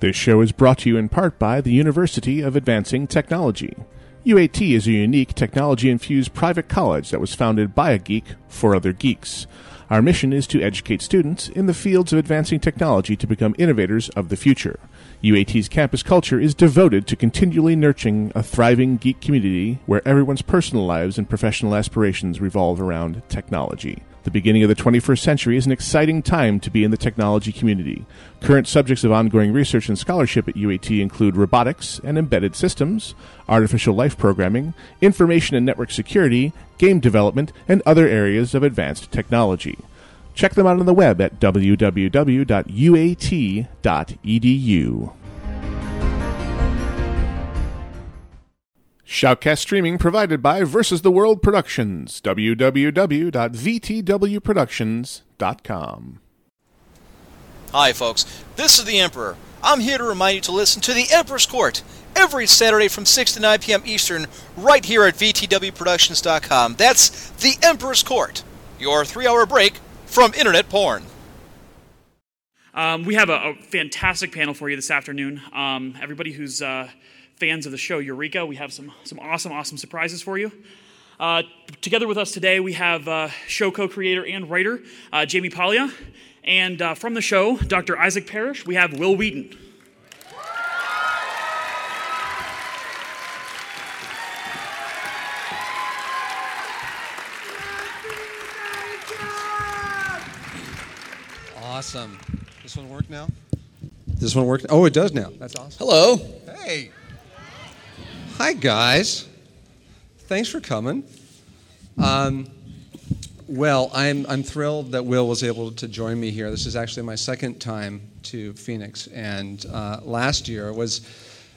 This show is brought to you in part by the University of Advancing Technology. UAT is a unique technology infused private college that was founded by a geek for other geeks. Our mission is to educate students in the fields of advancing technology to become innovators of the future. UAT's campus culture is devoted to continually nurturing a thriving geek community where everyone's personal lives and professional aspirations revolve around technology. The beginning of the 21st century is an exciting time to be in the technology community. Current subjects of ongoing research and scholarship at UAT include robotics and embedded systems, artificial life programming, information and network security, game development, and other areas of advanced technology. Check them out on the web at www.uat.edu. Shoutcast streaming provided by Versus the World Productions. www.vtwproductions.com. Hi, folks. This is the Emperor. I'm here to remind you to listen to The Emperor's Court every Saturday from 6 to 9 p.m. Eastern, right here at VTWProductions.com. That's The Emperor's Court, your three hour break from internet porn. Um, we have a, a, fantastic panel for you this afternoon. Um, everybody who's uh, fans of the show Eureka, we have some, some awesome, awesome surprises for you. Uh, together with us today, we have uh, show co creator and writer uh, Jaime Paglia. And uh, from the show, Dr. Isaac Parrish, we have Wil Wheaton. Awesome. This one work now? This one work? Oh, it does now. That's awesome. Hello. Hey. Hi, guys. Thanks for coming. Um, well, I'm, I'm thrilled that Wil was able to join me here. This is actually my second time to Phoenix. And uh, last year was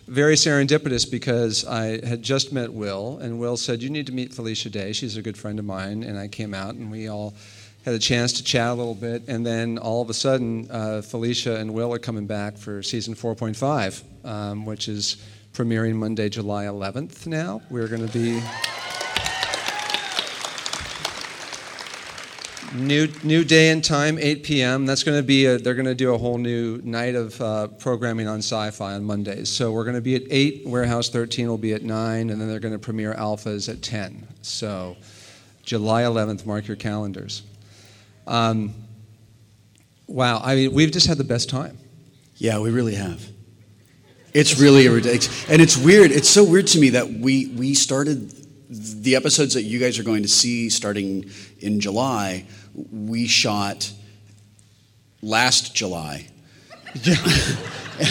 very serendipitous because I had just met Wil, and Wil said, You need to meet Felicia Day. She's a good friend of mine. And I came out, and we all had a chance to chat a little bit, and then all of a sudden, uh, Felicia and Wil are coming back for season 4.5, um, which is premiering Monday, July 11th. Now we're going to be new new day and time, 8 p.m. That's going to be a, they're going to do a whole new night of uh, programming on Sci-Fi on Mondays. So we're going to be at 8. Warehouse 13 will be at 9, and then they're going to premiere alphas at 10. So July 11th, mark your calendars. Um, wow, I mean, we've just had the best time. Yeah, we really have. It's really ridiculous, and it's weird. It's so weird to me that we we started the episodes that you guys are going to see starting in July. We shot last July.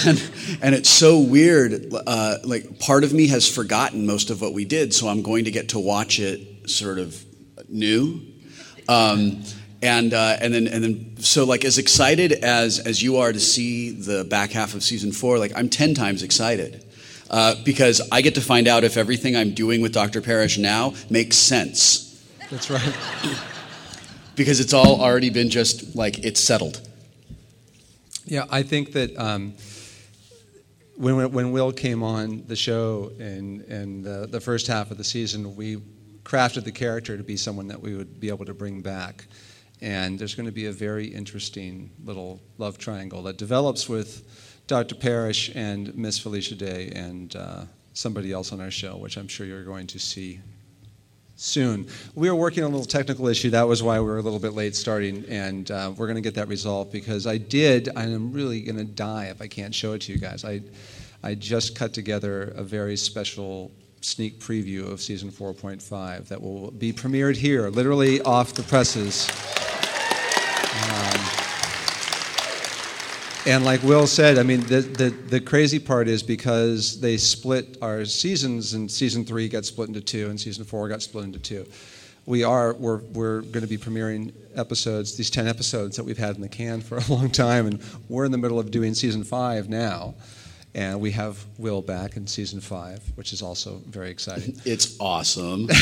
And and it's so weird. Uh, like part of me has forgotten most of what we did, so I'm going to get to watch it sort of new. Um, and uh, and then and then so like as excited as as you are to see the back half of season four, like I'm ten times excited. Uh, because I get to find out if everything I'm doing with Dr. Parrish now makes sense. That's right. because it's all already been just like it's settled. Yeah, I think that um, when, when Wil came on the show in, in the, the first half of the season, we crafted the character to be someone that we would be able to bring back. And there's going to be a very interesting little love triangle that develops with Dr. Parrish and Miss Felicia Day and uh, somebody else on our show, which I'm sure you're going to see soon. We were working on a little technical issue. That was why we were a little bit late starting, and uh, we're going to get that resolved because I did, and I'm really going to die if I can't show it to you guys. I, I just cut together a very special sneak preview of season 4.5 that will be premiered here, literally off the presses. And like Wil said, I mean, the, the, the, crazy part is because they split our seasons, and season three got split into two, and season four got split into two. We are we're, we're going to be premiering episodes, these ten episodes that we've had in the can for a long time, and we're in the middle of doing season five now. And we have Wil back in season five, which is also very exciting. It's awesome.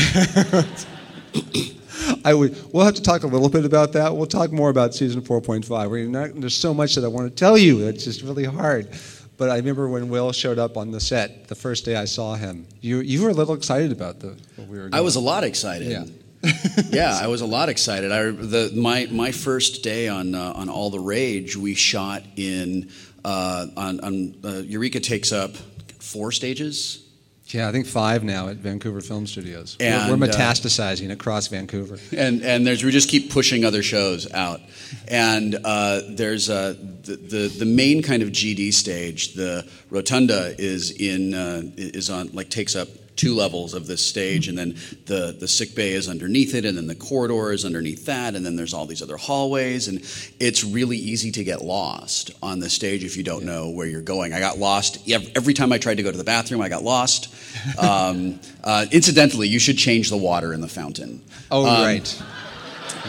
I would. We'll have to talk a little bit about that. We'll talk more about season 4.5. We're not, there's so much that I want to tell you. It's just really hard. But I remember when Wil showed up on the set the first day I saw him. You you were a little excited about the what we were. Doing. I was a lot excited. Yeah. yeah, I was a lot excited. I the my my first day on uh, on All the Rage, we shot in uh, on, on uh, Eureka takes up four stages. Yeah, I think five now at Vancouver Film Studios. And, we're, we're uh, metastasizing across Vancouver. and and there's we just keep pushing other shows out, and uh, there's uh, the, the the main kind of GD stage. The rotunda is in uh, is on like takes up two levels of this stage, and then the the sick bay is underneath it, and then the corridor is underneath that, and then there's all these other hallways, and it's really easy to get lost on the stage if you don't know where you're going. I got lost every time I tried to go to the bathroom. I got lost. Um, uh, incidentally, you should change the water in the fountain. Oh, Um, right.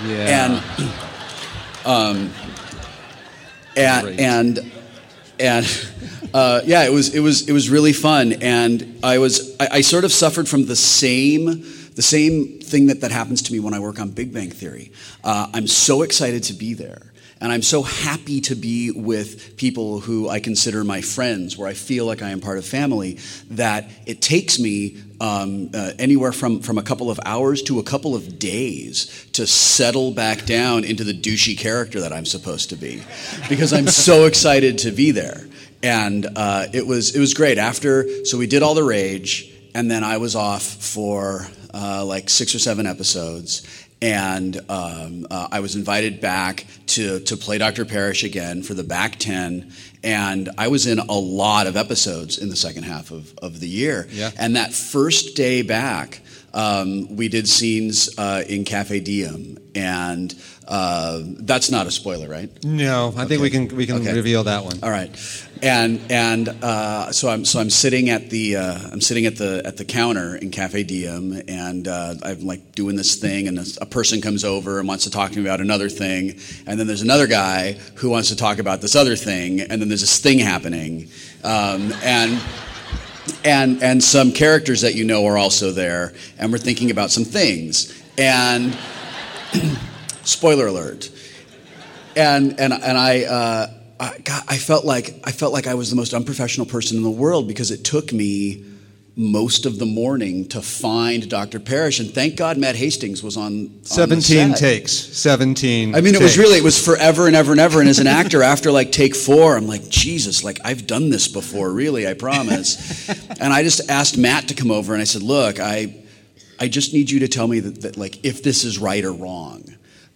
Yeah. and um, and and and uh, yeah, it was it was it was really fun, and I was I, I sort of suffered from the same the same thing that that happens to me when I work on Big Bang Theory. Uh, I'm so excited to be there. And I'm so happy to be with people who I consider my friends, where I feel like I am part of family, that it takes me um, uh, anywhere from, from a couple of hours to a couple of days to settle back down into the douchey character that I'm supposed to be, because I'm so excited to be there. And uh, it was it was great. After so we did all the rage, and then I was off for uh, like six or seven episodes, and um, uh, I was invited back to to play Dr. Parrish again for the back ten, and I was in a lot of episodes in the second half of, of the year. Yeah. And that first day back, um, we did scenes uh, in Cafe Diem, and uh, that's not a spoiler, right? no, I think we can we can Okay. reveal that one. All right, and and uh, so I'm so I'm sitting at the uh, I'm sitting at the at the counter in Cafe Diem, and uh, I'm like doing this thing, and a, a person comes over and wants to talk to me about another thing, and then there's another guy who wants to talk about this other thing, and then there's this thing happening, um, and and and some characters that you know are also there, and we're thinking about some things, and spoiler alert. And and and I, uh, I, God, I felt like I felt like I was the most unprofessional person in the world because it took me most of the morning to find Dr. Parrish, and thank God Matt Hastings was on. on the Seventeen set. takes. Seventeen. I mean, it was really it was forever and ever and ever. And as an actor, after like take four, I'm like, Jesus, like I've done this before. Really, I promise. and I just asked Matt to come over, and I said, Look, I, I just need you to tell me that, that like if this is right or wrong.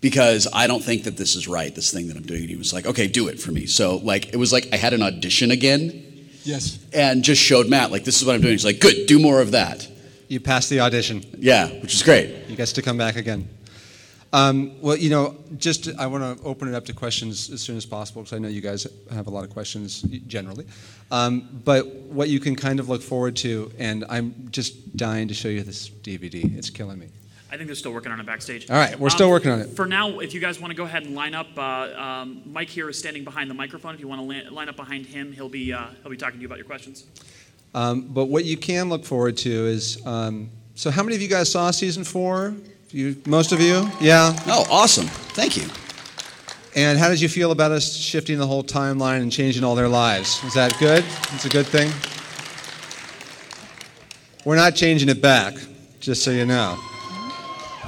Because I don't think that this is right, this thing that I'm doing. And he was like, okay, do it for me. So, like, it was like I had an audition again Yes. and just showed Matt, like, this is what I'm doing. He's like, good, do more of that. You passed the audition. Yeah, which is great. You gets to come back again. Um, well, you know, just I want to open it up to questions as soon as possible because I know you guys have a lot of questions generally. Um, but what you can kind of look forward to, and I'm just dying to show you this DVD. It's killing me. I think they're still working on it backstage. All right, we're still working on it. For now, if you guys want to go ahead and line up, uh, um, Mike here is standing behind the microphone. If you want to la- line up behind him, he'll be uh, he'll be talking to you about your questions. Um, but what you can look forward to is um, so. How many of you guys saw season four? You, most of you, yeah. Oh, awesome. Thank you. And how did you feel about us shifting the whole timeline and changing all their lives? Is that good? It's a good thing? We're not changing it back, just so you know.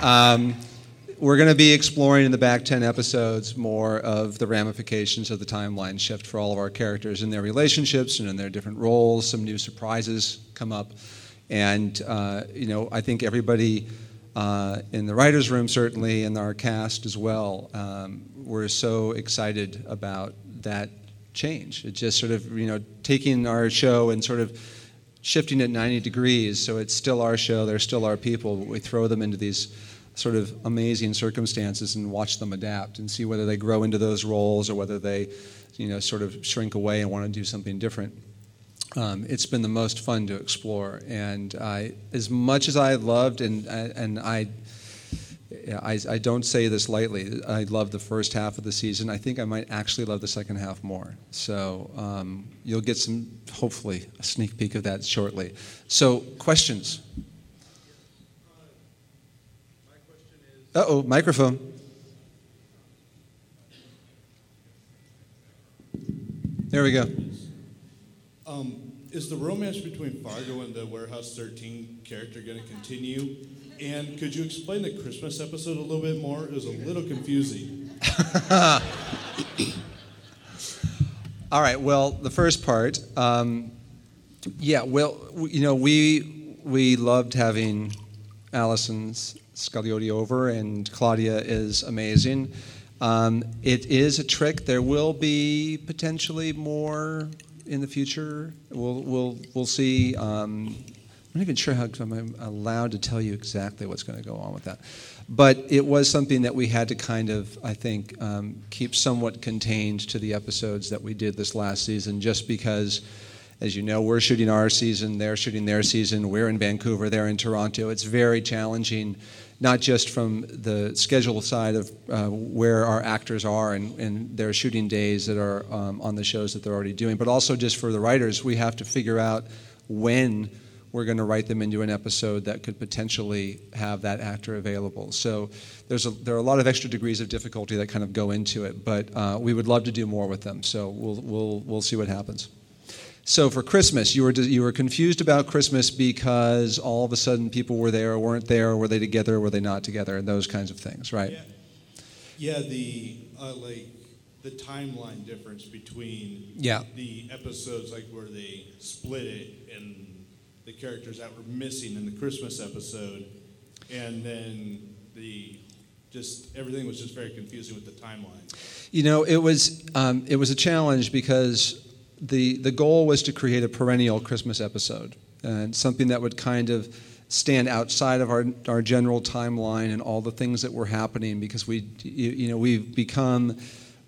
Um, we're going to be exploring in the back 10 episodes more of the ramifications of the timeline shift for all of our characters and their relationships and in their different roles. Some new surprises come up. And, uh, you know, I think everybody uh, in the writer's room, certainly, and our cast as well, um, we're so excited about that change. It just sort of, you know, taking our show and sort of shifting it 90 degrees so it's still our show, they're still our people, but we throw them into these sort of amazing circumstances and watch them adapt and see whether they grow into those roles or whether they, you know, sort of shrink away and want to do something different. Um, it's been the most fun to explore, and I, as much as I loved, and and I, I, I don't say this lightly. I love the first half of the season. I think I might actually love the second half more. So um, you'll get some, hopefully, a sneak peek of that shortly. So questions. Uh oh, microphone. There we go. Um, is the romance between Fargo and the Warehouse 13 character going to continue? And could you explain the Christmas episode a little bit more? It was a little confusing. All right. Well, the first part, um, yeah. Well, you know, we we loved having Allison Scagliotti over, and Claudia is amazing. Um, it is a trick. There will be potentially more in the future. We'll we'll we'll see. Um, I'm not even sure how I'm allowed to tell you exactly what's going to go on with that. But it was something that we had to kind of, I think, um, keep somewhat contained to the episodes that we did this last season, just because, as you know, we're shooting our season, they're shooting their season, we're in Vancouver, they're in Toronto. It's very challenging, not just from the schedule side of uh, where our actors are and, and their shooting days that are um, on the shows that they're already doing, but also just for the writers, we have to figure out when we're going to write them into an episode that could potentially have that actor available. So there's a, there are a lot of extra degrees of difficulty that kind of go into it, but uh, we would love to do more with them. So we'll, we'll, we'll see what happens. So for Christmas, you were, you were confused about Christmas because all of a sudden people were there or weren't there, were they together or were they not together, and those kinds of things, right? Yeah, yeah the uh, like the timeline difference between yeah. the episodes, like where they split it and the characters that were missing in the Christmas episode, and then the just everything was just very confusing with the timeline. You know, it was um, it was a challenge because the the goal was to create a perennial Christmas episode and something that would kind of stand outside of our our general timeline and all the things that were happening because we you, you know we've become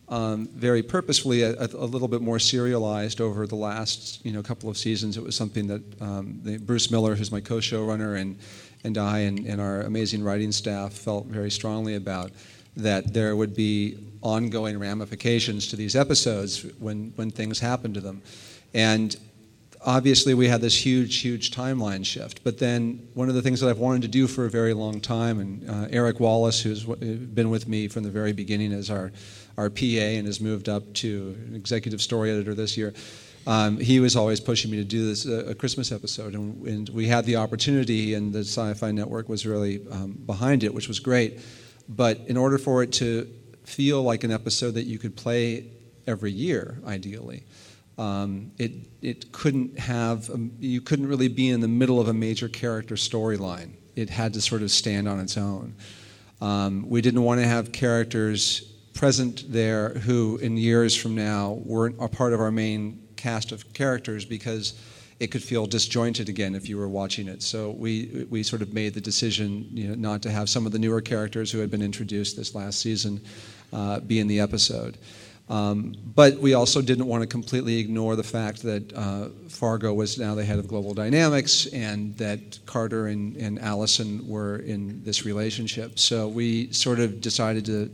um, very purposefully a, a, little bit more serialized over the last you know couple of seasons. It was something that um, the, Bruce Miller, who's my co-showrunner, and and I and, and our amazing writing staff felt very strongly about that there would be ongoing ramifications to these episodes when when things happen to them, and obviously we had this huge, huge timeline shift. But then one of the things that I've wanted to do for a very long time, and uh, Eric Wallace, who's been with me from the very beginning as our our PA and has moved up to an executive story editor this year. Um, he was always pushing me to do this uh, a Christmas episode, and, and, we had the opportunity, and the Sci-Fi Network was really um, behind it, which was great. But in order for it to feel like an episode that you could play every year, ideally, um, it it couldn't have um, you couldn't really be in the middle of a major character storyline. It had to sort of stand on its own. Um, we didn't want to have characters present there who, in years from now, weren't a part of our main cast of characters because it could feel disjointed again if you were watching it. So we we sort of made the decision, you know, not to have some of the newer characters who had been introduced this last season uh, be in the episode. Um, but we also didn't want to completely ignore the fact that uh, Fargo was now the head of Global Dynamics and that Carter and, and Allison were in this relationship. So we sort of decided to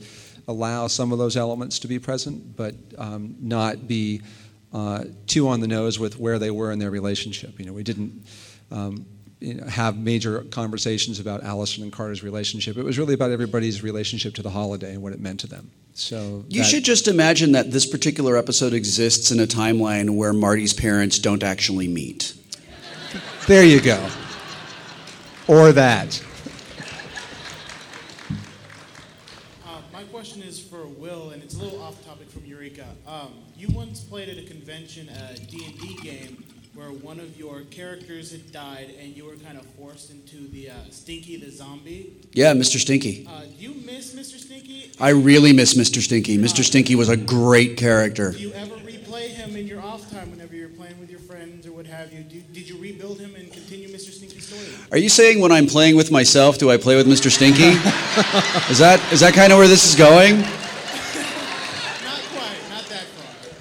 allow some of those elements to be present, but um, not be uh, too on the nose with where they were in their relationship. You know, we didn't um, you know, have major conversations about Allison and Carter's relationship. It was really about everybody's relationship to the holiday and what it meant to them. So you that, should just imagine that this particular episode exists in a timeline where Marty's parents don't actually meet. There you go. Or that. You once played at a convention a D&D game where one of your characters had died and you were kind of forced into the uh, Stinky the zombie. Yeah, Mr. Stinky. Uh, do you miss Mr. Stinky? I really miss Mr. Stinky. Mr. Uh, Stinky was a great character. Do you ever replay him in your off time whenever you're playing with your friends or what have you? Do, did you rebuild him and continue Mr. Stinky's story? Are you saying when I'm playing with myself, do I play with Mr. Stinky? is that is that kind of where this is going?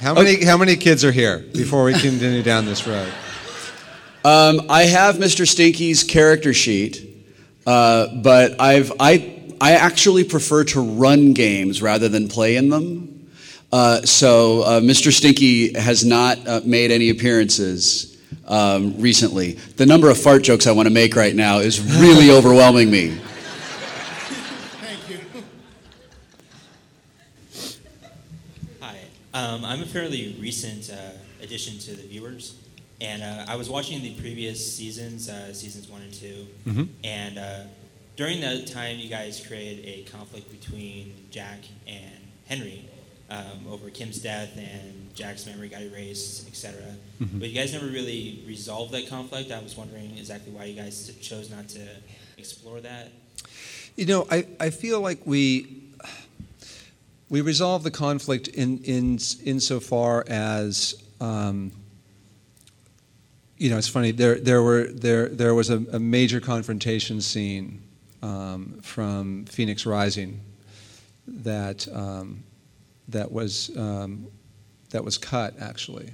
How many, okay. how many kids are here before we continue down this road? Um, I have Mr. Stinky's character sheet, uh, but I've, I, I actually prefer to run games rather than play in them. Uh, so uh, Mr. Stinky has not uh, made any appearances um, recently. The number of fart jokes I want to make right now is really overwhelming me. Um, I'm a fairly recent uh, addition to the viewers, and uh, I was watching the previous seasons, uh, seasons one and 2 mm-hmm. and uh, during that time, you guys created a conflict between Jack and Henry um, over Kim's death and Jack's memory got erased, etc. Mhm. But you guys never really resolved that conflict. I was wondering exactly why you guys chose not to explore that. You know, I, I feel like we we resolve the conflict in in insofar as um, you know it's funny there there were there there was a, a major confrontation scene um, from Phoenix Rising that um, that was um, that was cut actually.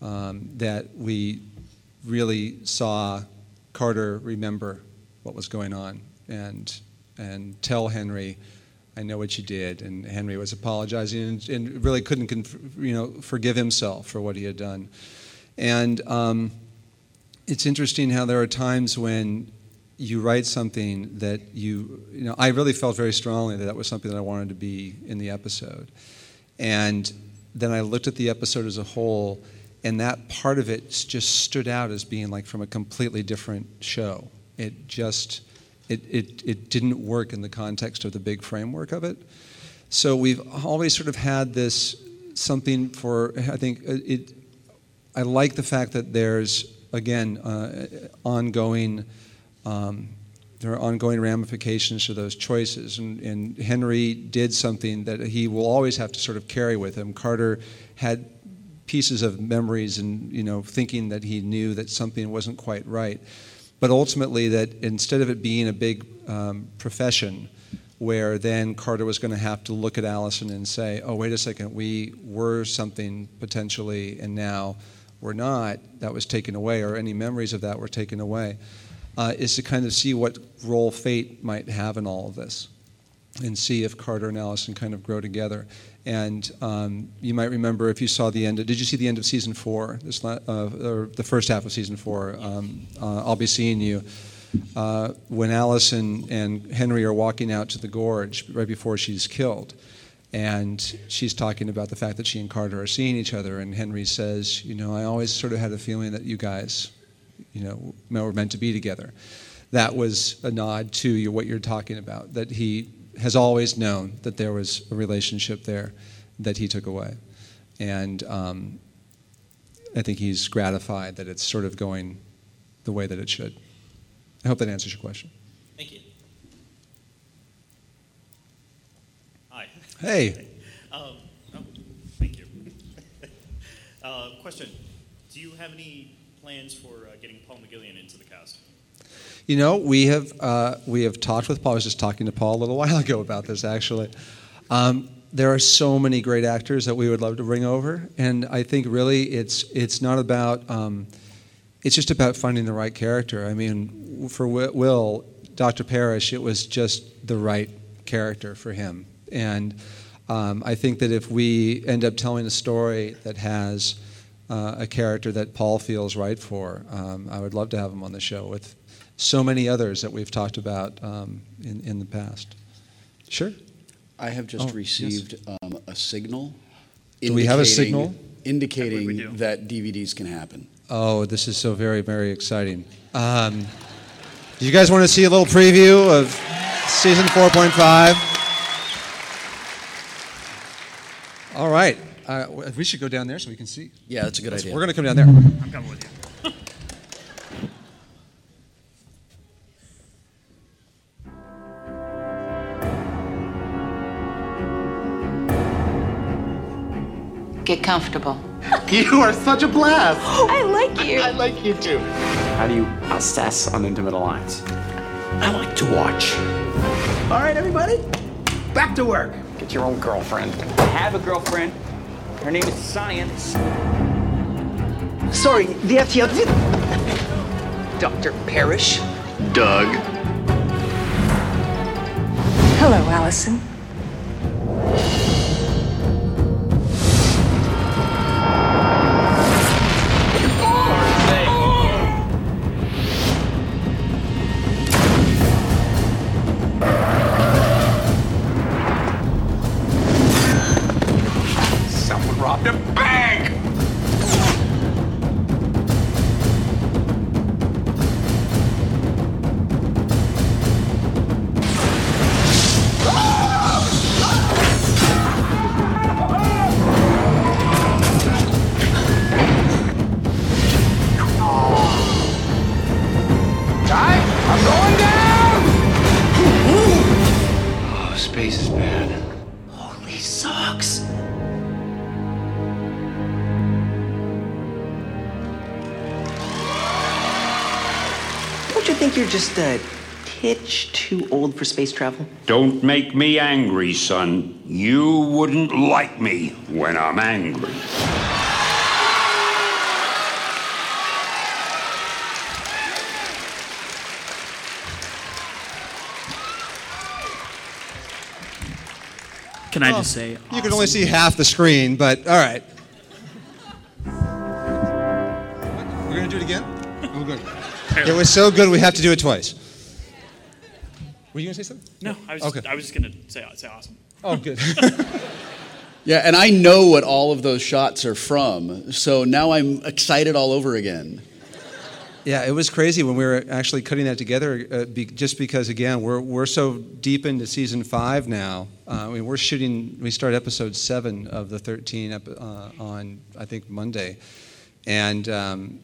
Um, that we really saw Carter remember what was going on and and tell Henry, I know what you did. And Henry was apologizing and, and really couldn't, conf- you know, forgive himself for what he had done. And um, it's interesting how there are times when you write something that you, you know, I really felt very strongly that that was something that I wanted to be in the episode. And then I looked at the episode as a whole, and that part of it just stood out as being like from a completely different show. It just, it, it, it didn't work in the context of the big framework of it. So we've always sort of had this something for, I think uh, it, I like the fact that there's, again, uh, ongoing, um, there are ongoing ramifications to those choices. And, and Henry did something that he will always have to sort of carry with him. Carter had pieces of memories and, you know, thinking that he knew that something wasn't quite right but ultimately that instead of it being a big um, profession where then Carter was going to have to look at Allison and say, oh, wait a second, we were something potentially and now we're not, that was taken away, or any memories of that were taken away, uh, is to kind of see what role fate might have in all of this and see if Carter and Allison kind of grow together. And um, you might remember if you saw the end. Of, did you see the end of season four? This uh, or the first half of season four. Um, uh, I'll be seeing you. Uh, when Allison and Henry are walking out to the gorge right before she's killed, and she's talking about the fact that she and Carter are seeing each other, and Henry says, "You know, I always sort of had a feeling that you guys, you know, were meant to be together." That was a nod to what you're talking about. That he has always known that there was a relationship there that he took away. And um, I think he's gratified that it's sort of going the way that it should. I hope that answers your question. Thank you. Hi. Hey. Um, oh, thank you. uh, question Do you have any plans for uh, getting Paul McGillion into the cast? You know, we have uh, we have talked with Paul. I was just talking to Paul a little while ago about this actually. Um, there are so many great actors that we would love to bring over, and I think really it's it's not about um, it's just about finding the right character. I mean, for Wil, Dr. Parrish, it was just the right character for him, and um, I think that if we end up telling a story that has uh, a character that Paul feels right for, um, I would love to have him on the show with so many others that we've talked about um, in, in the past. Sure. I have just Oh, received um, a signal. Do we have a indicating- signal? Indicating that DVDs can happen. Oh, this is so very, very exciting. Um, do you guys want to see a little preview of season 4.5? All right. Uh, we should go down there so we can see. Yeah, that's a good idea. We're going to come down there. I'm coming with you. Get comfortable. You are such a blast. I like you. I like you too. How do you assess an intimate alliance? I like to watch. All right, everybody, back to work. Get your own girlfriend. I have a girlfriend. Her name is Science. Sorry, the FTL. Dr. Parrish. Doug. Hello, Allison. Going down! Oh, space is bad. Holy socks! Don't you think you're just a titch too old for space travel? Don't make me angry, son. You wouldn't like me when I'm angry. Can I Well, just say, You can only see half the screen, but all right. We're gonna do it again. Oh, good. It was so good, we have to do it twice. Were you gonna say something? no, I was, Okay. I was just gonna say, say awesome. Oh, good. Yeah, and I know what all of those shots are from, so now I'm excited all over again. Yeah, it was crazy when we were actually cutting that together. Uh, be, just because, again, we're we're so deep into season five now. Uh, I mean, we're shooting. We start episode seven of the thirteen ep- uh, on I think Monday, and um,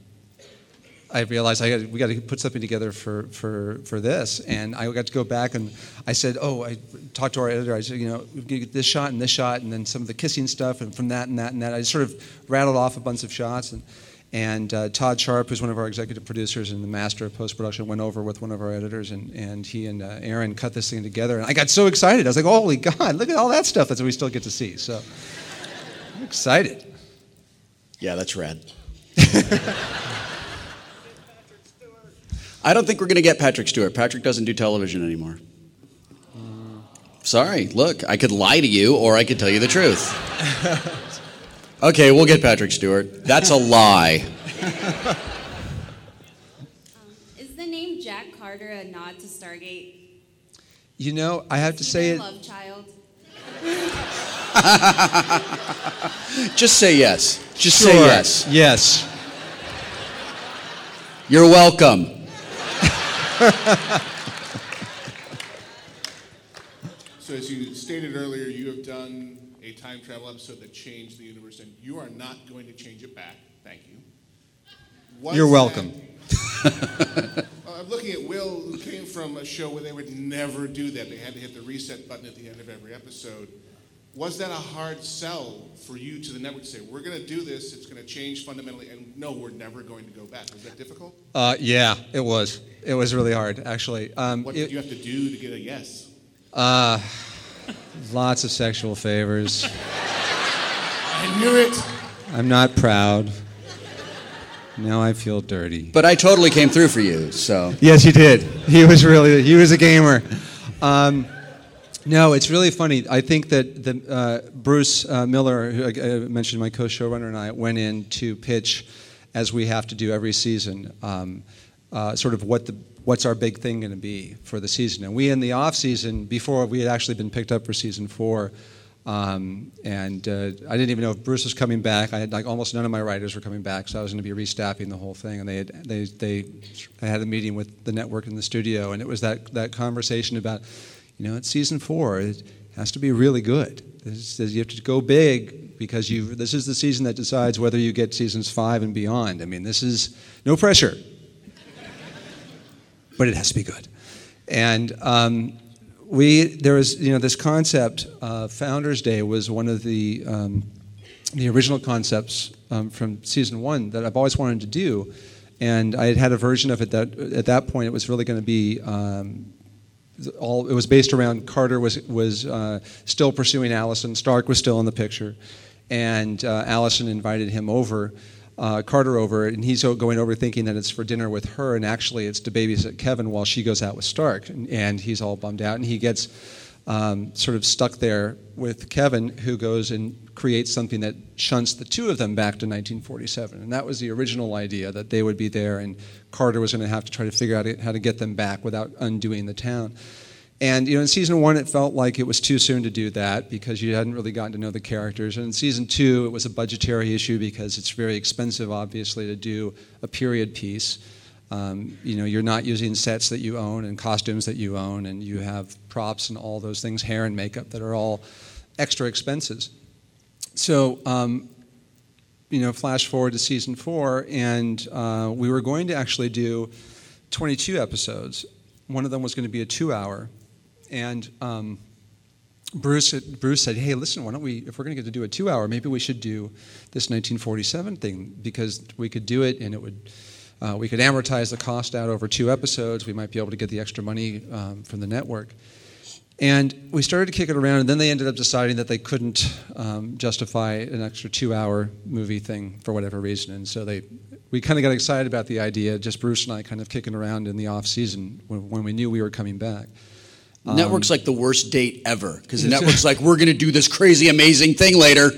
I realized I got we got to put something together for, for, for this, and I got to go back and I said, oh, I talked to our editor. I said, you know, we get this shot and this shot, and then some of the kissing stuff, and from that and that and that. I sort of rattled off a bunch of shots, and and uh, Todd Sharp, who's one of our executive producers and the master of post production, went over with one of our editors, and, and he and uh, Aaron cut this thing together. And I got so excited. I was like, holy God, look at all that stuff that we still get to see. So I'm excited. Yeah, that's rad. I don't think we're going to get Patrick Stewart. Patrick doesn't do television anymore. Sorry, look, I could lie to you or I could tell you the truth. Okay, we'll get Patrick Stewart. That's a lie. Um, is the name Jack Carter a nod to Stargate? You know, I have to say it. love child. Just say yes. Just say yes. Yes. You're welcome. So, as you stated earlier, you have done a time travel episode that changed the universe, and you are not going to change it back. Thank you. Was You're that- welcome. I'm looking at Wil, who came from a show where they would never do that. They had to hit the reset button at the end of every episode. Was that a hard sell for you to the network to say, we're going to do this, it's going to change fundamentally, and no, we're never going to go back? Was that difficult? Uh, yeah, it was. It was really hard, actually. Um, What it- did you have to do to get a yes? Uh, lots of sexual favors. I knew it. I'm not proud. Now I feel dirty. But I totally came through for you, so. Yes, you did. He was really he was a gamer. Um, no, it's really funny. I think that the, uh, Bruce uh, Miller, who I, I mentioned, my co-showrunner and I went in to pitch, as we have to do every season, um, uh, sort of what the what's our big thing going to be for the season. And we in the off season, before we had actually been picked up for season four. Um, and uh, I didn't even know if Bruce was coming back. I had like almost none of my writers were coming back, so I was going to be restaffing the whole thing. And they had, they they I had a meeting with the network in the studio, and it was that that conversation about, you know, it's season four. It has to be really good. This is, you have to go big because you. This is the season that decides whether you get seasons five and beyond. I mean, this is no pressure, but it has to be good. And um, we there was you know this concept. Uh, Founders Day was one of the um, the original concepts um, from season one that I've always wanted to do, and I had had a version of it that at that point it was really going to be. Um, all it was based around Carter was was uh, still pursuing Allison. Stark was still in the picture, and uh, Allison invited him over, uh, Carter over, and he's going over thinking that it's for dinner with her, and actually it's to babysit Kevin while she goes out with Stark, and, and he's all bummed out, and he gets um, sort of stuck there with Kevin, who goes and creates something that shunts the two of them back to 1947, and that was the original idea that they would be there, and Carter was going to have to try to figure out how to get them back without undoing the town. And you know, in season one, it felt like it was too soon to do that because you hadn't really gotten to know the characters. And in season two, it was a budgetary issue because it's very expensive, obviously, to do a period piece. Um, you know, you're not using sets that you own and costumes that you own, and you have props and all those things, hair and makeup that are all extra expenses. So, um, you know, flash forward to season four, and uh, we were going to actually do 22 episodes. One of them was going to be a two-hour, and um, Bruce, Bruce said, "Hey, listen, why don't we? If we're going to get to do a two-hour, maybe we should do this 1947 thing because we could do it, and it would." Uh, we could amortize the cost out over two episodes. We might be able to get the extra money um, from the network. And we started to kick it around, and then they ended up deciding that they couldn't um, justify an extra two-hour movie thing for whatever reason, and so they, we kind of got excited about the idea. Just Bruce and I kind of kicking around in the off season when, when we knew we were coming back. Um, network's like the worst date ever because the network's like, we're going to do this crazy, amazing thing later,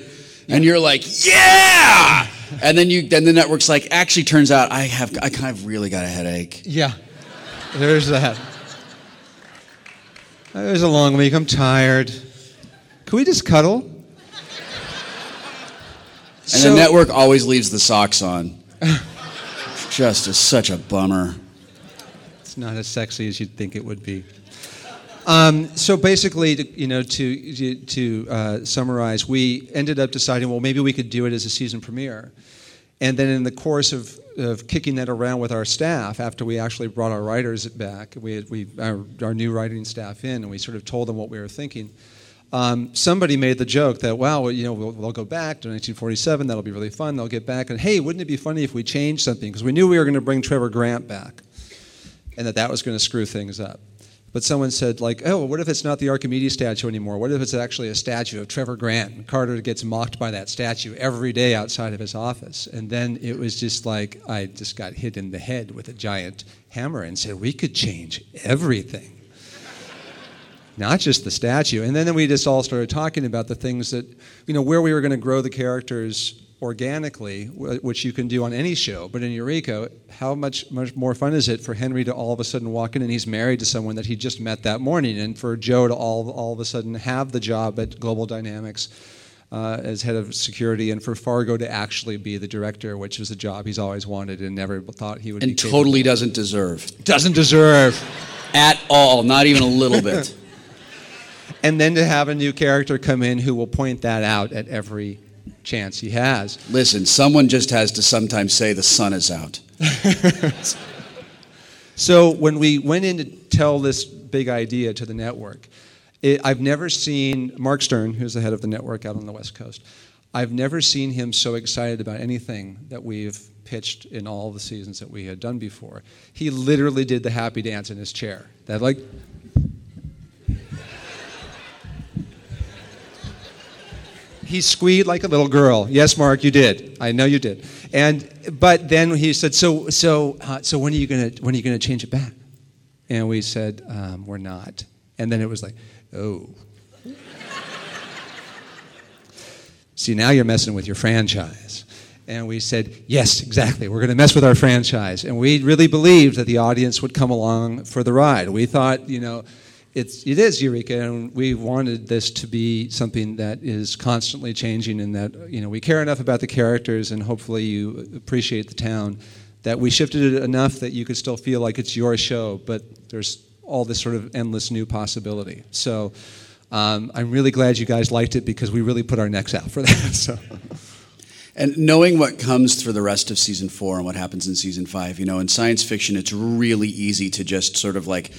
and you're like, yeah. And then you, then the network's like, actually, turns out I have, I kind of really got a headache. Yeah, there's that. It was a long week. I'm tired. Can we just cuddle? And So- the network always leaves the socks on. Just is such a bummer. It's not as sexy as you'd think it would be. Um, so basically, to, you know, to to, to uh, summarize, we ended up deciding, well, maybe we could do it as a season premiere, and then in the course of, of kicking that around with our staff, after we actually brought our writers back, we had, we our, our new writing staff in, and we sort of told them what we were thinking. Um, somebody made the joke that, wow, well, you know, we'll, we'll go back to 1947. That'll be really fun. They'll get back, and hey, wouldn't it be funny if we changed something? Because we knew we were going to bring Trevor Grant back, and that that was going to screw things up. But someone said, like, oh, what if it's not the Archimedes statue anymore? What if it's actually a statue of Trevor Grant? And Carter gets mocked by that statue every day outside of his office. And then it was just like I just got hit in the head with a giant hammer and said, we could change everything not just the statue. And then we just all started talking about the things that, you know, where we were going to grow the characters organically, which you can do on any show. But in Eureka, how much, much more fun is it for Henry to all of a sudden walk in and he's married to someone that he just met that morning, and for Joe to all, all of a sudden have the job at Global Dynamics uh, as head of security, and for Fargo to actually be the director, which was a job he's always wanted and never thought he would be And capable totally doesn't deserve. Doesn't deserve. At all, not even a little bit. and then to have a new character come in who will point that out at every chance he has. Listen, someone just has to sometimes say the sun is out. So when we went in to tell this big idea to the network, it, I've never seen Mark Stern, who's the head of the network out on the West Coast. I've never seen him so excited about anything that we've pitched in all the seasons that we had done before. He literally did the happy dance in his chair. That like he squeed like a little girl. Yes, Mark, you did. I know you did. And but then he said, "So so uh, so when are you gonna when are you gonna change it back?" And we said, um, "We're not." And then it was like, "Oh." See, now you're messing with your franchise. And we said, yes, exactly. We're going to mess with our franchise. And we really believed that the audience would come along for the ride. We thought, you know, it's, it is Eureka, and we wanted this to be something that is constantly changing and that, you know, we care enough about the characters and hopefully you appreciate the town that we shifted it enough that you could still feel like it's your show, but there's all this sort of endless new possibility. So um, I'm really glad you guys liked it because we really put our necks out for that. So. And knowing what comes for the rest of season four and what happens in season five, you know, in science fiction, it's really easy to just sort of like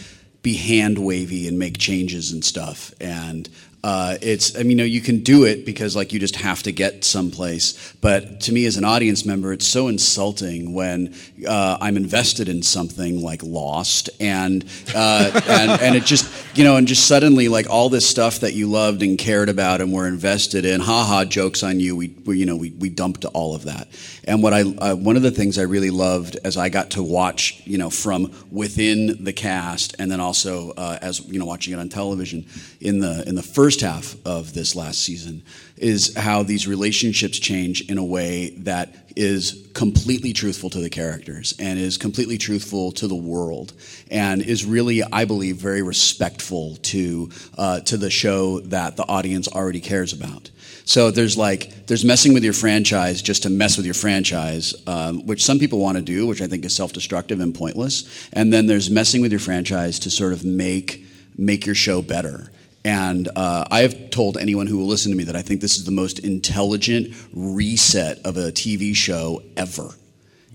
be hand wavy and make changes and stuff. And uh, it's, I mean, you know, you can do it because like you just have to get someplace. But to me as an audience member, it's so insulting when uh, I'm invested in something like Lost and, uh, and, and it just, you know, and just suddenly like all this stuff that you loved and cared about and were invested in, haha, jokes on you. We, we you know, we, we dumped all of that. And what I, uh, one of the things I really loved as I got to watch, you know, from within the cast and then also uh, as, you know, watching it on television in the, in the first half of this last season is how these relationships change in a way that is completely truthful to the characters and is completely truthful to the world and is really, I believe, very respectful to uh, to the show that the audience already cares about. So there's like there's messing with your franchise just to mess with your franchise, um, which some people want to do, which I think is self-destructive and pointless. And then there's messing with your franchise to sort of make make your show better. And uh, I have told anyone who will listen to me that I think this is the most intelligent reset of a TV show ever.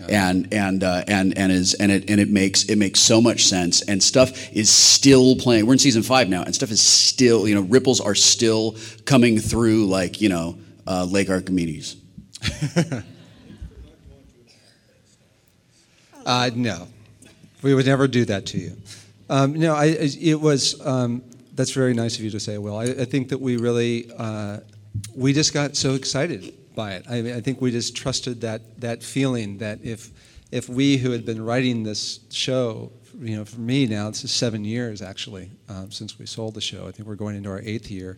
and and uh, and and is and it and it makes it makes so much sense. And stuff is still playing. We're in season five now, and stuff is still you know ripples are still coming through like you know uh, Lake Archimedes. Uh, no, we would never do that to you. Um, no, I, it was. Um, that's very nice of you to say, Wil. I, I think that we really, uh, we just got so excited by it. I, I think we just trusted that that feeling that if if we who had been writing this show, you know, for me now, this is seven years actually um, since we sold the show. I think we're going into our eighth year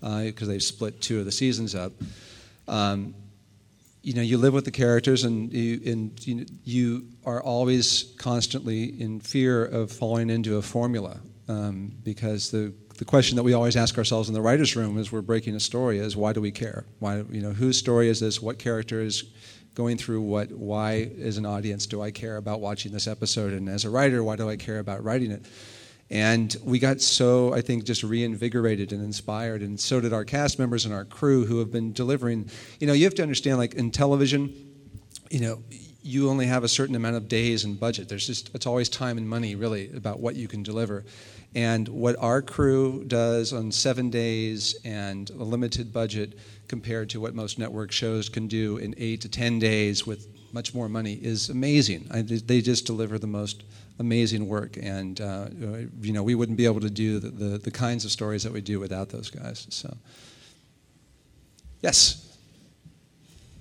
because they've split two of the seasons up. Um, you know, you live with the characters, and you, and you, you are always constantly in fear of falling into a formula, um, because the the question that we always ask ourselves in the writers' room as we're breaking a story is, why do we care? Why, you know, whose story is this? What character is going through what? Why, as an audience, do I care about watching this episode? And as a writer, why do I care about writing it? And we got so, I think, just reinvigorated and inspired. And so did our cast members and our crew who have been delivering. You know, you have to understand, like in television, you know, you only have a certain amount of days and budget. There's just, it's always time and money, really, about what you can deliver. And what our crew does on seven days and a limited budget compared to what most network shows can do in eight to ten days with much more money is amazing. I, they just deliver the most amazing work, and uh, you know we wouldn't be able to do the, the, the, kinds of stories that we do without those guys. So, yes.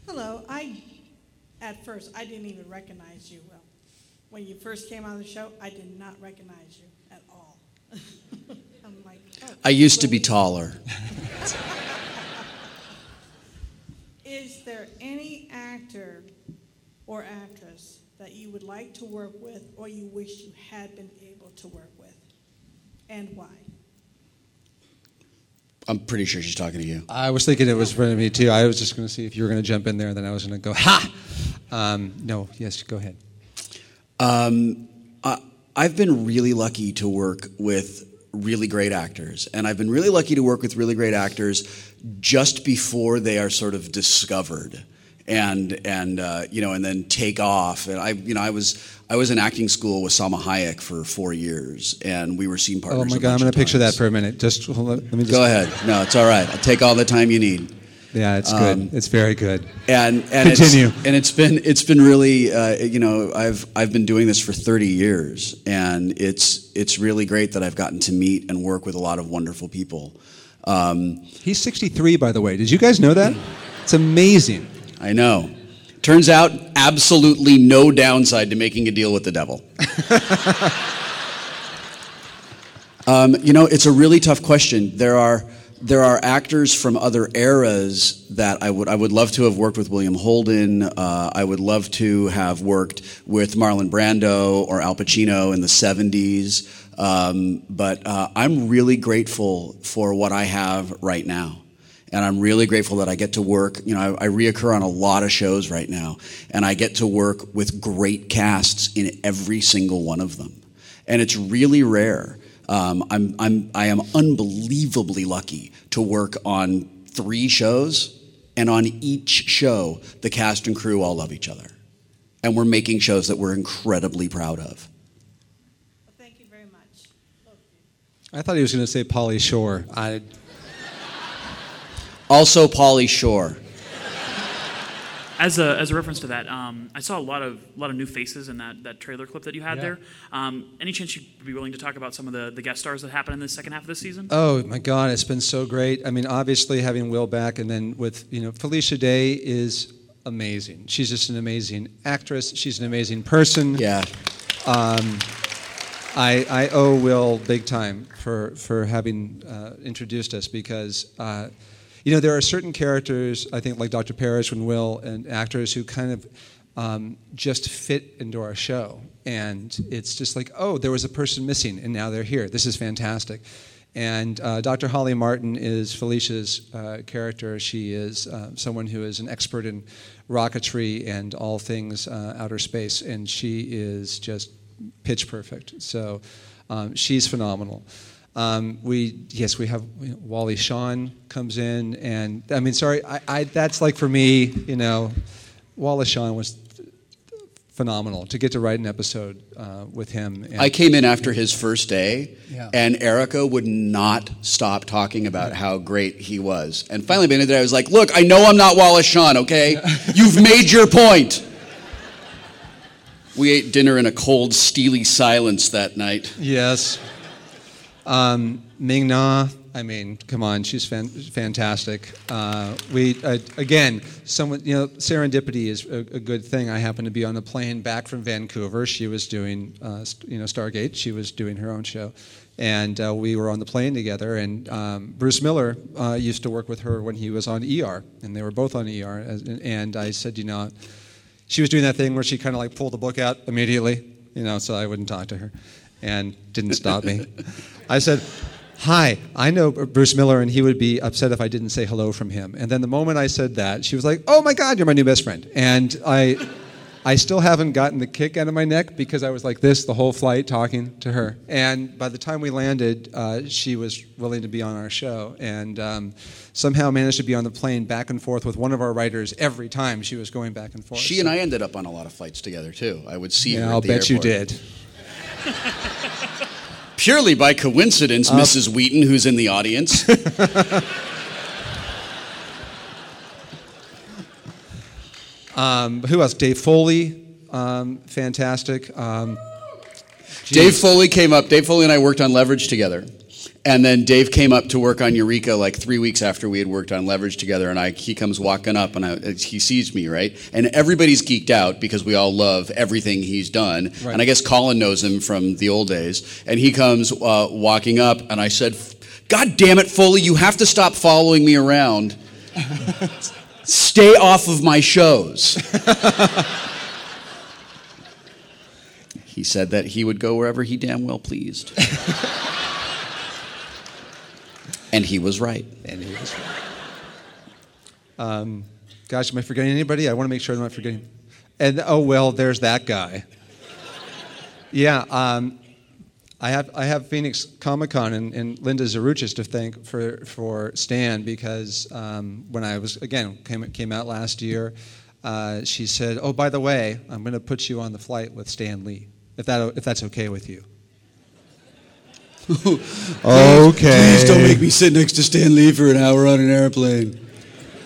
Hello. I at first I didn't even recognize you. Well, when you first came on the show, I did not recognize you at all. I'm like, oh, I used to be taller. Is there any actor or actress that you would like to work with or you wish you had been able to work with? And why? I'm pretty sure she's talking to you. I was thinking it was for me too. I was just going to see if you were going to jump in there, and then I was going to go, ha! Um, no, yes, go ahead. Um, I, I've been really lucky to work with really great actors, and I've been really lucky to work with really great actors just before they are sort of discovered and and uh, you know and then take off and I you know I was I was in acting school with Salma Hayek for four years and we were scene partners. Oh my god, I'm going to picture that for a minute. Just let me just go ahead. No, it's all right. I'll take all the time you need. Yeah, it's good. Um, it's very good. And and continue. It's, and it's been it's been really uh, you know I've I've been doing this for 30 years and it's it's really great that I've gotten to meet and work with a lot of wonderful people. Um, He's 63, by the way. Did you guys know that? It's amazing. I know. Turns out, absolutely no downside to making a deal with the devil. um, you know, it's a really tough question. There are there are actors from other eras that I would I would love to have worked with William Holden. Uh, I would love to have worked with Marlon Brando or Al Pacino in the '70s. Um, but uh, I'm really grateful for what I have right now. And I'm really grateful that I get to work. You know, I, I reoccur on a lot of shows right now, and I get to work with great casts in every single one of them. And it's really rare. Um, I'm, I'm, I am unbelievably lucky to work on three shows, and on each show, the cast and crew all love each other. And we're making shows that we're incredibly proud of. Well, thank you very much. I thought he was going to say Pauly Shore. I... Also, Pauly Shore. As a, as a reference to that, um, I saw a lot of a lot of new faces in that, that trailer clip that you had Yeah. there. Um, any chance you'd be willing to talk about some of the, the guest stars that happened in the second half of this season? Oh my God, it's been so great. I mean, obviously having Wil back, and then with you know Felicia Day is amazing. She's just an amazing actress. She's an amazing person. Yeah. Um, I, I owe Wil big time for for having uh, introduced us because. Uh, you know, there are certain characters, I think, like Dr. Parrish and Wil, and actors who kind of um, just fit into our show. And it's just like, oh, there was a person missing, and now they're here. This is fantastic. And uh, Dr. Holly Martin is Felicia's uh, character. She is uh, someone who is an expert in rocketry and all things uh, outer space, and she is just pitch perfect. So um, she's phenomenal. Um, we yes, we have you know, Wally Shawn comes in, and I mean, sorry, I, I that's like for me, you know, Wally Shawn was phenomenal to get to write an episode uh, with him. And I came in after his first day, Yeah. and Erica would not stop talking about how great he was. And finally, by the end of the day, I was like, "Look, I know I'm not Wallace Shawn. Okay, you've made your point." We ate dinner in a cold, steely silence that night. Yes. Um, Ming Na, I mean, come on, she's fan- fantastic. Uh, we uh, again, someone you know, serendipity is a, a good thing. I happened to be on a plane back from Vancouver. She was doing, uh, you know, Stargate. She was doing her own show, and uh, we were on the plane together. And um, Bruce Miller uh, used to work with her when he was on ER, and they were both on ER. And I said, you know, she was doing that thing where she kind of like pulled the book out immediately, you know, so I wouldn't talk to her, and didn't stop me. I said, "Hi, I know Bruce Miller, and he would be upset if I didn't say hello from him." And then the moment I said that, she was like, "Oh my God, you're my new best friend," and I. I still haven't gotten the kick out of my neck because I was like this the whole flight talking to her. And by the time we landed, uh, she was willing to be on our show and um, somehow managed to be on the plane back and forth with one of our writers every time she was going back and forth. She and I ended up on a lot of flights together too. I would see her. Yeah, at I'll bet you did. Purely by coincidence, Uh, Mrs. Wheaton, who's in the audience. Um, who else? Dave Foley, um, fantastic. Um, Dave Foley came up. Dave Foley and I worked on Leverage together. And then Dave came up to work on Eureka like three weeks after we had worked on Leverage together. And I, he comes walking up and I, he sees me, right? And everybody's geeked out because we all love everything he's done. Right. And I guess Colin knows him from the old days. And he comes uh, walking up and I said, God damn it, Foley, you have to stop following me around. Stay off of my shows. he said that he would go wherever he damn well pleased. and he was right. And he was right. Um, gosh, am I forgetting anybody? I want to make sure I'm not forgetting. And oh well, there's that guy. Yeah, um, I have I have Phoenix Comic Con and, and Linda Zaruchis to thank for for Stan because um, when I was again came came out last year, uh, she said, "Oh, by the way, I'm going to put you on the flight with Stan Lee, if that if that's okay with you." okay. Please don't make me sit next to Stan Lee for an hour on an airplane.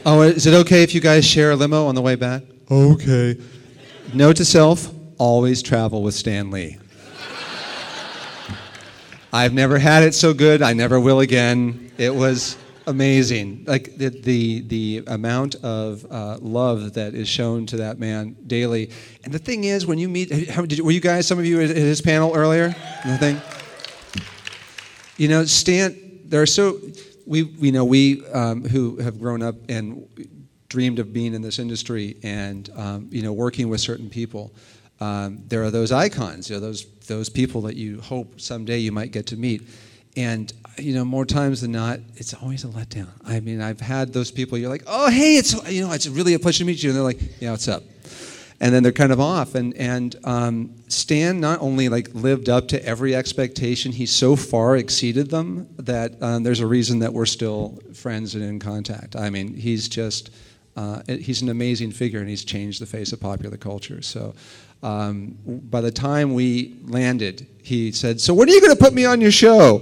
Oh, is it okay if you guys share a limo on the way back? Okay. Note to self: always travel with Stan Lee. I've never had it so good. I never will again. It was amazing. Like the the, the amount of uh, love that is shown to that man daily. And the thing is, when you meet, how, did, were you guys? Some of you at his panel earlier. Nothing. You know, Stan. There are so we you know we um, who have grown up and dreamed of being in this industry and um, you know working with certain people. Um, there are those icons, you know, those those people that you hope someday you might get to meet. And you know, more times than not, it's always a letdown. I mean, I've had those people. You're like, oh, hey, it's you know, it's really a pleasure to meet you, and they're like, yeah, what's up? And then they're kind of off. And and um, Stan not only like lived up to every expectation, he so far exceeded them that um, there's a reason that we're still friends and in contact. I mean, he's just uh, he's an amazing figure, and he's changed the face of popular culture. So. Um, by the time we landed, he said, "So when are you going to put me on your show?"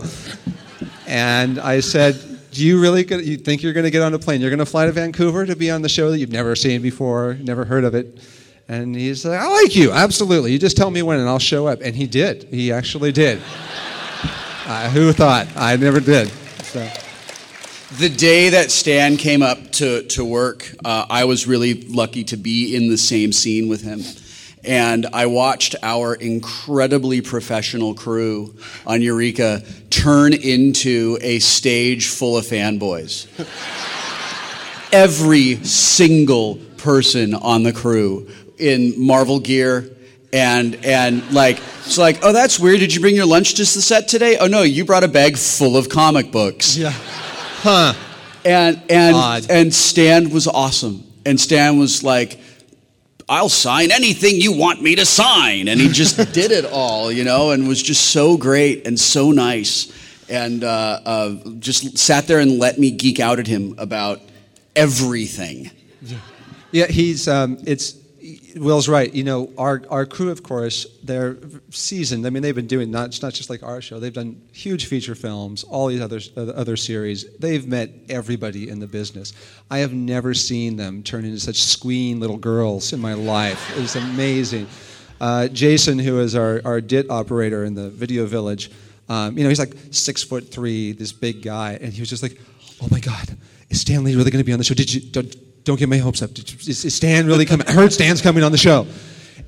And I said, "Do you really you think you're going to get on a plane? You're going to fly to Vancouver to be on the show that you've never seen before, never heard of it?" And he's like, "I like you, absolutely. You just tell me when, and I'll show up." And he did. He actually did. uh, who thought? I never did. So. The day that Stan came up to, to work, uh, I was really lucky to be in the same scene with him. And I watched our incredibly professional crew on Eureka turn into a stage full of fanboys. Every single person on the crew in Marvel gear and and like it's like oh that's weird. Did you bring your lunch to the set today? Oh no you brought a bag full of comic books. Yeah. Huh. And and Odd. and Stan was awesome. And Stan was like I'll sign anything you want me to sign. And he just did it all you know and was just so great and so nice. And uh, uh, just sat there and let me geek out at him about everything. Yeah, he's um, it's Wil's right. You know, our, our crew, of course, they're seasoned. I mean, they've been doing not it's not just like our show. They've done huge feature films, all these other other series. They've met everybody in the business. I have never seen them turn into such squean little girls in my life. It's amazing. Uh, Jason, who is our, our DIT operator in the video village, um, you know, he's like six foot three, this big guy, and he was just like, "Oh my God, is Stan Lee really going to be on the show? Did you don't, get my hopes up? Is Stan really coming? I heard Stan's coming on the show."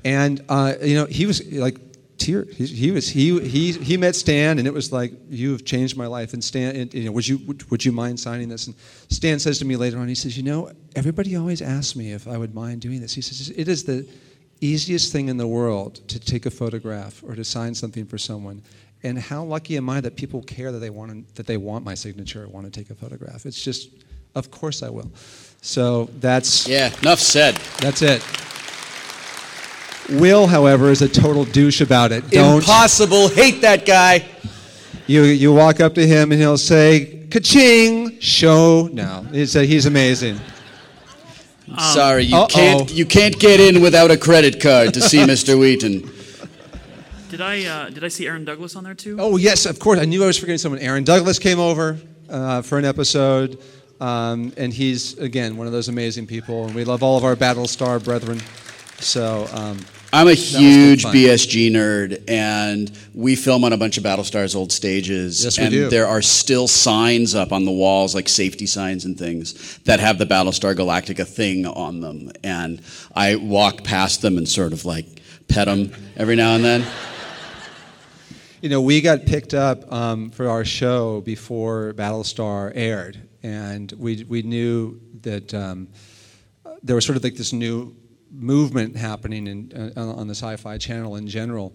And uh, you know, he was like tear. He, he, was he he he met Stan, and it was like you have changed my life. And Stan, and, you know, would you would, would you mind signing this? And Stan says to me later on, he says, "You know, everybody always asks me if I would mind doing this." He says, "It is the easiest thing in the world to take a photograph or to sign something for someone." And how lucky am I that people care that they want that they want my signature or want to take a photograph? It's just, of course I will. So that's yeah. Enough said. That's it. Wil, however, is a total douche about it. Don't Impossible. Hate that guy. you you walk up to him and he'll say, "Ka-ching!" Show no. He's he's amazing. Sorry, you uh-oh. can't you can't get in without a credit card to see Mr. Wheaton. Did I uh, did I see Aaron Douglas on there too? Oh yes, of course. I knew I was forgetting someone. Aaron Douglas came over uh, for an episode, um, and he's again one of those amazing people. And we love all of our Battlestar brethren. So um, I'm a that was good huge. BSG nerd, and we film on a bunch of Battlestar's old stages. Yes, we and do. there are still signs up on the walls, like safety signs and things, that have the Battlestar Galactica thing on them. And I walk past them and sort of like pet them every now and then. You know, we got picked up um, for our show before Battlestar aired, and we we knew that um, there was sort of like this new movement happening in, uh, on the Sci-Fi Channel in general.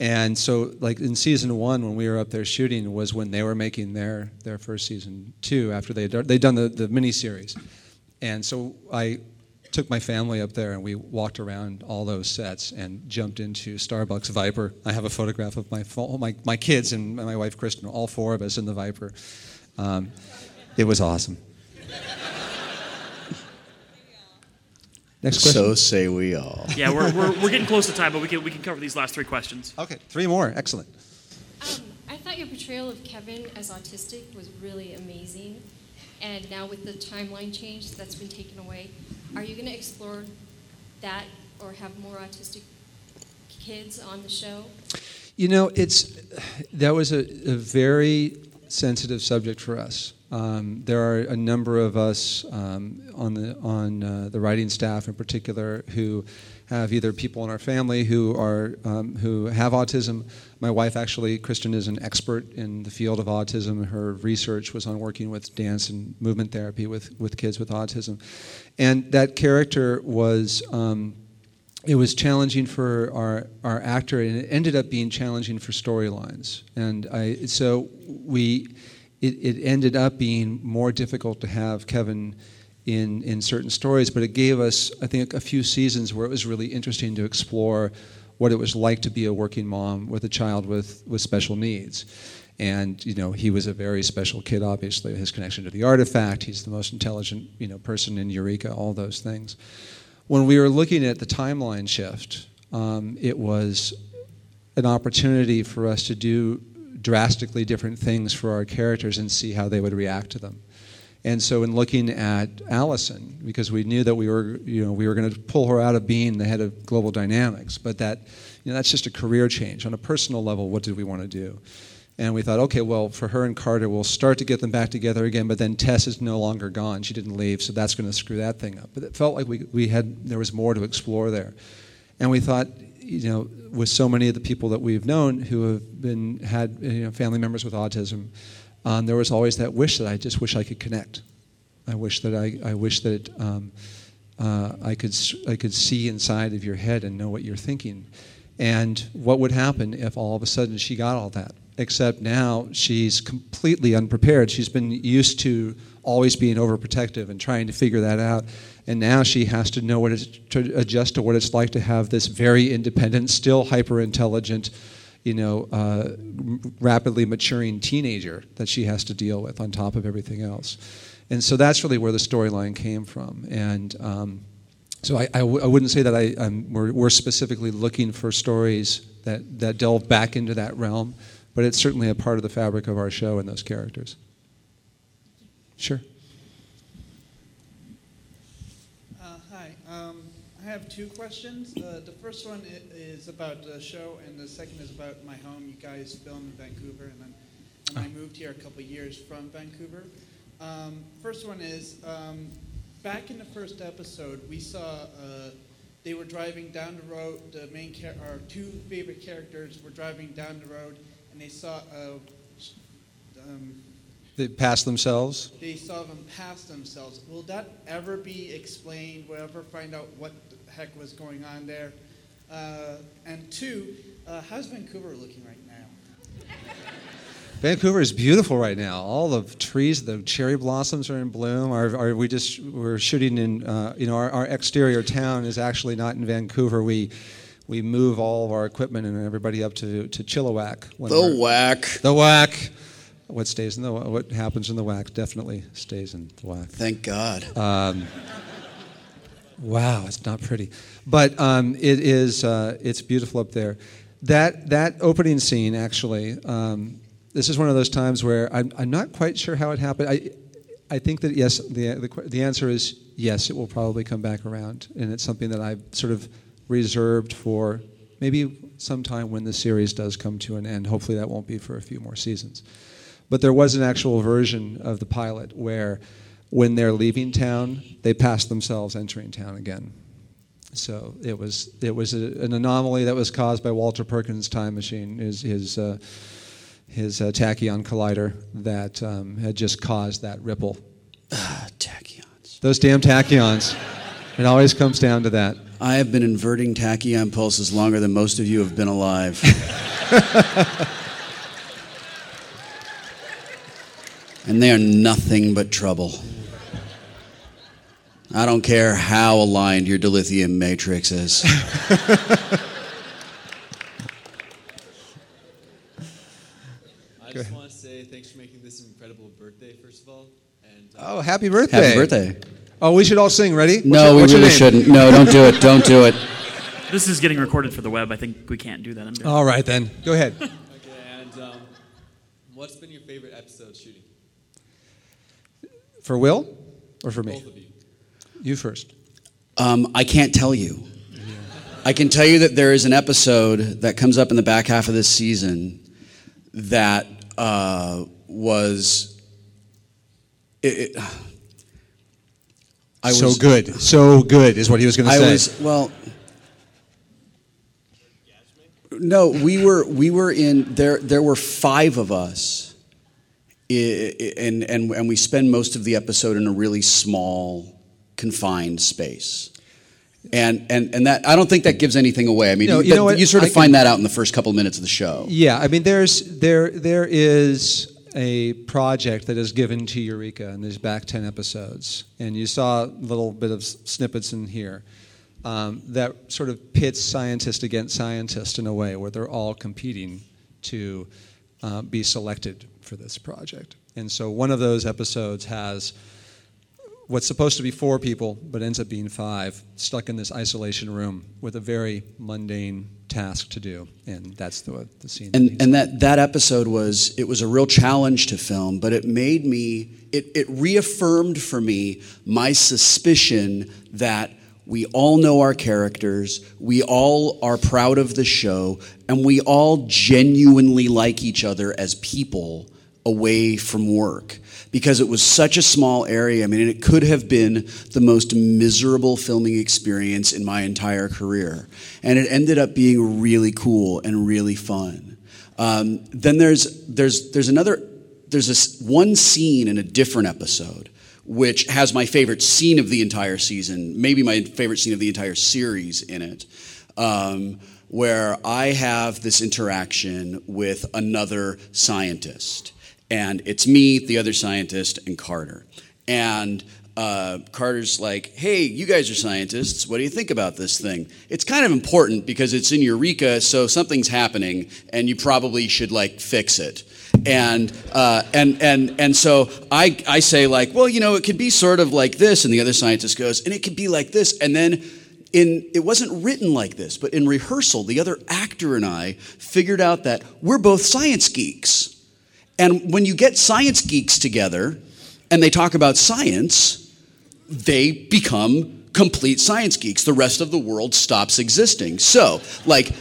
And so, like in season one, when we were up there shooting, was when they were making their their first season two after they they'd done the the miniseries. And so I took my family up there and we walked around all those sets and jumped into Starbuck's Viper. I have a photograph of my my, my kids and my wife Kristen, all four of us in the Viper. Um, it was awesome. Next question. So say we all. Yeah, we're, we're, we're getting close to time, but we can we can cover these last three questions. Okay, three more. Excellent. Um, I thought your portrayal of Kevin as autistic was really amazing. And now with the timeline change that's been taken away, are you going to explore that or have more autistic kids on the show? You know, it's that was a, a very sensitive subject for us. Um, there are a number of us um, on the on uh, the writing staff, in particular, who have either people in our family who are um, who have autism. My wife, actually, Kristen, is an expert in the field of autism. Her research was on working with dance and movement therapy with with kids with autism, and that character was. Um, it was challenging for our, our actor, and it ended up being challenging for storylines. And I, so we, it, it ended up being more difficult to have Kevin in, in certain stories, but it gave us, I think, a few seasons where it was really interesting to explore what it was like to be a working mom with a child with, with special needs. And you know, he was a very special kid. Obviously, his connection to the artifact. He's the most intelligent, you know, person in Eureka. All those things when we were looking at the timeline shift, um, it was an opportunity for us to do drastically different things for our characters and see how they would react to them. And so, in looking at Allison, because we knew that we were, you know, we were going to pull her out of being the head of Global Dynamics, but that, you know, that's just a career change. On a personal level, what did we want to do? And we thought, okay, well, for her and Carter, we'll start to get them back together again, but then Tess is no longer gone. She didn't leave, so that's going to screw that thing up. But it felt like we, we had, there was more to explore there. And we thought, you know, with so many of the people that we've known who have been, had you know, family members with autism, um, there was always that wish that I just wish I could connect. I wish that I, I wish that um, uh, I, could, I could see inside of your head and know what you're thinking. And what would happen if all of a sudden she got all that? Except now she's completely unprepared. She's been used to always being overprotective and trying to figure that out. And now she has to know what it's to adjust to what it's like to have this very independent, still hyper intelligent, you know, uh, rapidly maturing teenager that she has to deal with on top of everything else. And so that's really where the storyline came from. And um, So I, I, w- I wouldn't say that I, we're, we're specifically looking for stories that, that delve back into that realm, but it's certainly a part of the fabric of our show and those characters. Sure. Uh, hi. Um, I have two questions. Uh, the first one is about the show, and the second is about my home. You guys film in Vancouver, and then and I moved here a couple years from Vancouver. Um, first one is um, back in the first episode, we saw uh, they were driving down the road. The main char- our two favorite characters were driving down the road, and they saw a. Um, They pass themselves. they saw them pass themselves. Will that ever be explained? Will ever find out what the heck was going on there? Uh, and two, uh, how's Vancouver looking right now? Vancouver is beautiful right now. All the trees, the cherry blossoms are in bloom. Our, our, we just we're shooting in. Uh, you know, our, our exterior town is actually not in Vancouver. We we move all of our equipment and everybody up to to Chilliwack. when The whack. The whack. What stays in the what happens in the whack definitely stays in the whack. Thank God. Um, wow, it's not pretty, but um, it is. Uh, it's beautiful up there. That that opening scene actually. Um, this is one of those times where I'm, I'm not quite sure how it happened. I I think that yes, the, the the answer is yes. It will probably come back around, and it's something that I've sort of reserved for maybe sometime when the series does come to an end. Hopefully, that won't be for a few more seasons. But there was an actual version of the pilot where, when they're leaving town, they pass themselves entering town again. So it was it was a, an anomaly that was caused by Walter Perkins' time machine, his his uh, his uh, tachyon collider that um, had just caused that ripple. Ah, tachyons. Those damn tachyons. It always comes down to that. I have been inverting tachyon pulses longer than most of you have been alive. and they are nothing but trouble. I don't care how aligned your dilithium matrix is. I just want to say thanks for making this an incredible birthday, first of all. And uh, Oh, happy birthday! Happy birthday. Oh, we should all sing. Ready? What's no, your- we really shouldn't. No, don't do it. Don't do it. This is getting recorded for the web. I think we can't do that. I'm good. All right then. Go ahead. okay, and um, what's been your favorite episode shooting? For Wil, or for me? You. First. Um, I can't tell you. I can tell you that there is an episode that comes up in the back half of this season that uh, was. It, it, I so was- good, so good is what he was going to I say. was well. No, we were we were in there. There were five of us, and and and we spend most of the episode in a really small, confined space. And and and that I don't think that gives anything away. I mean, No, you, that- you sort of I find can- that out in the first couple of minutes of the show. Yeah, I mean, there's there there is a project that is given to Eureka in these back ten episodes, and you saw a little bit of snippets in here um, that sort of pits scientist against scientist in a way where they're all competing to uh, be selected for this project. And so one of those episodes has what's supposed to be four people, but ends up being five, stuck in this isolation room with a very mundane task to do, and that's the the scene. and and that that episode was it was a real challenge to film but it made me it, it reaffirmed for me my suspicion that we all know our characters we all are proud of the show and we all genuinely like each other as people away from work because it was such a small area. I mean, it could have been the most miserable filming experience in my entire career. And it ended up being really cool and really fun. Um, then there's, there's, there's another, there's this one scene in a different episode which has my favorite scene of the entire season, maybe my favorite scene of the entire series in it. Um, where I have this interaction with another scientist. And it's me, the other scientist, and Carter. And uh, Carter's like, hey, you guys are scientists. What do you think about this thing? It's kind of important because it's in Eureka, so something's happening, and you probably should like fix it. and uh, and and and so I I say like, well, you know, it could be sort of like this, and the other scientist goes, and it could be like this, and then. In, it wasn't written like this, but in rehearsal, the other actor and I figured out that we're both science geeks. And when you get science geeks together and they talk about science, they become complete science geeks. The rest of the world stops existing. So, like,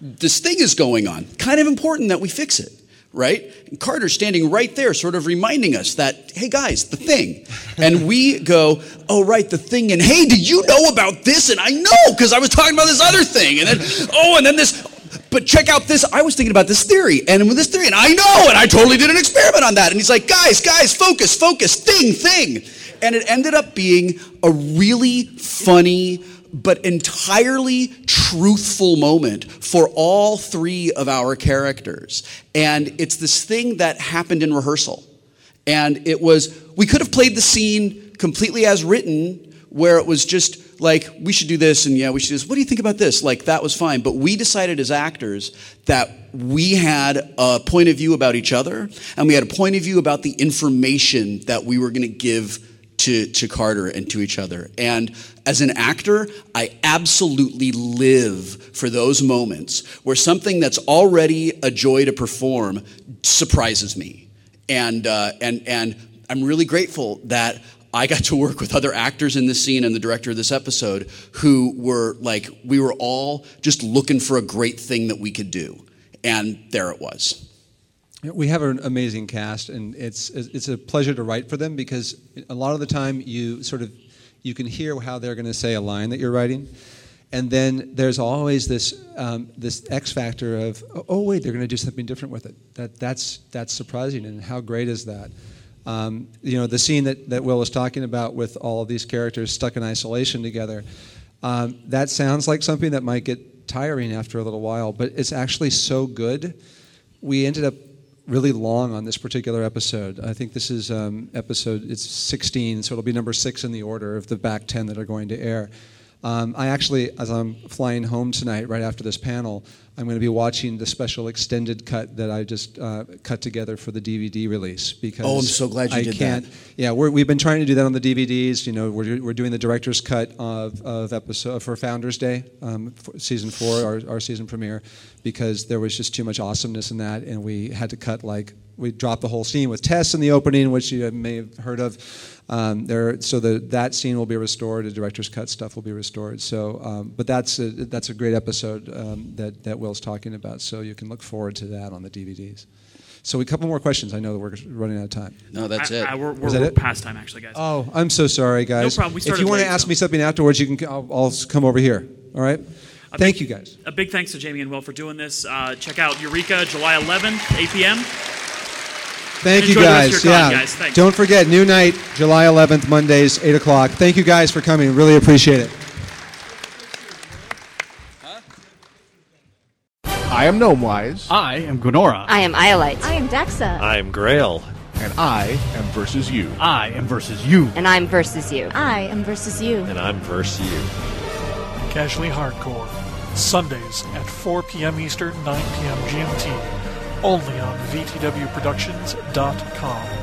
this thing is going on. Kind of important that we fix it, right? And Carter's standing right there, sort of reminding us that, hey guys, the thing. and we go, oh, right, the thing. And hey, did you know about this? And I know, because I was talking about this other thing. And then, oh, and then this. But check out this. I was thinking about this theory, and with this theory, and I know, and I totally did an experiment on that. And he's like, guys, guys, focus, focus, thing, thing. And it ended up being a really funny, but entirely truthful moment for all three of our characters. And it's this thing that happened in rehearsal. And it was, we could have played the scene completely as written, where it was just like, we should do this, and yeah, we should do this. What do you think about this? Like, that was fine. But we decided as actors that we had a point of view about each other, and we had a point of view about the information that we were going to give to, to Carter and to each other. And as an actor, I absolutely live for those moments where something that's already a joy to perform surprises me. And, uh, and, and I'm really grateful that I got to work with other actors in this scene and the director of this episode who were like, we were all just looking for a great thing that we could do. And there it was. We have an amazing cast, and it's it's a pleasure to write for them because a lot of the time you sort of you can hear how they're going to say a line that you're writing, and then there's always this um, this X factor of oh wait they're going to do something different with it. That that's that's surprising, and how great is that? Um, you know the scene that, that Wil was talking about with all of these characters stuck in isolation together. Um, that sounds like something that might get tiring after a little while, but it's actually so good. We ended up really long on this particular episode. I think this is um, episode it's 16, so it'll be number six in the order of the back 10 that are going to air. Um, I actually, as I'm flying home tonight, right after this panel, I'm going to be watching the special extended cut that I just uh, cut together for the DVD release. Because Oh, I'm so glad you I did can't, that. Yeah, we're, we've been trying to do that on the DVDs. You know, we're, we're doing the director's cut of, of episode for Founders Day, um, for season four, our, our season premiere, because there was just too much awesomeness in that, and we had to cut like we dropped the whole scene with Tess in the opening, which you may have heard of. Um, there, so the, that scene will be restored. The director's cut stuff will be restored. So, um, but that's a, that's a great episode um, that that Wil's talking about. So you can look forward to that on the DVDs. So a couple more questions. I know that we're running out of time. No, that's I- it. I- we're we're, that we're it? past time, actually, guys. Oh, I'm so sorry, guys. No problem. We if you want to ask so- me something afterwards, you can. I'll, I'll come over here. All right. A Thank big- you, guys. A big thanks to Jaime and Wil for doing this. Uh, check out Eureka, July 11th, 8 p.m. Thank you, Enjoy the rest guys. of con, yeah. guys. Thanks. Don't forget, new night, July 11th, Mondays, 8 o'clock. Thank you guys for coming. Really appreciate it. I am Gnomewise. I am Gwenora. I am Iolite. I am Dexa. I'm Grail. And I am versus you. I am versus you. And I'm versus you. I am versus you. And I'm versus you. Casually Hardcore. Sundays at 4 p.m. Eastern, 9 p.m. GMT. Only on VTWProductions.com.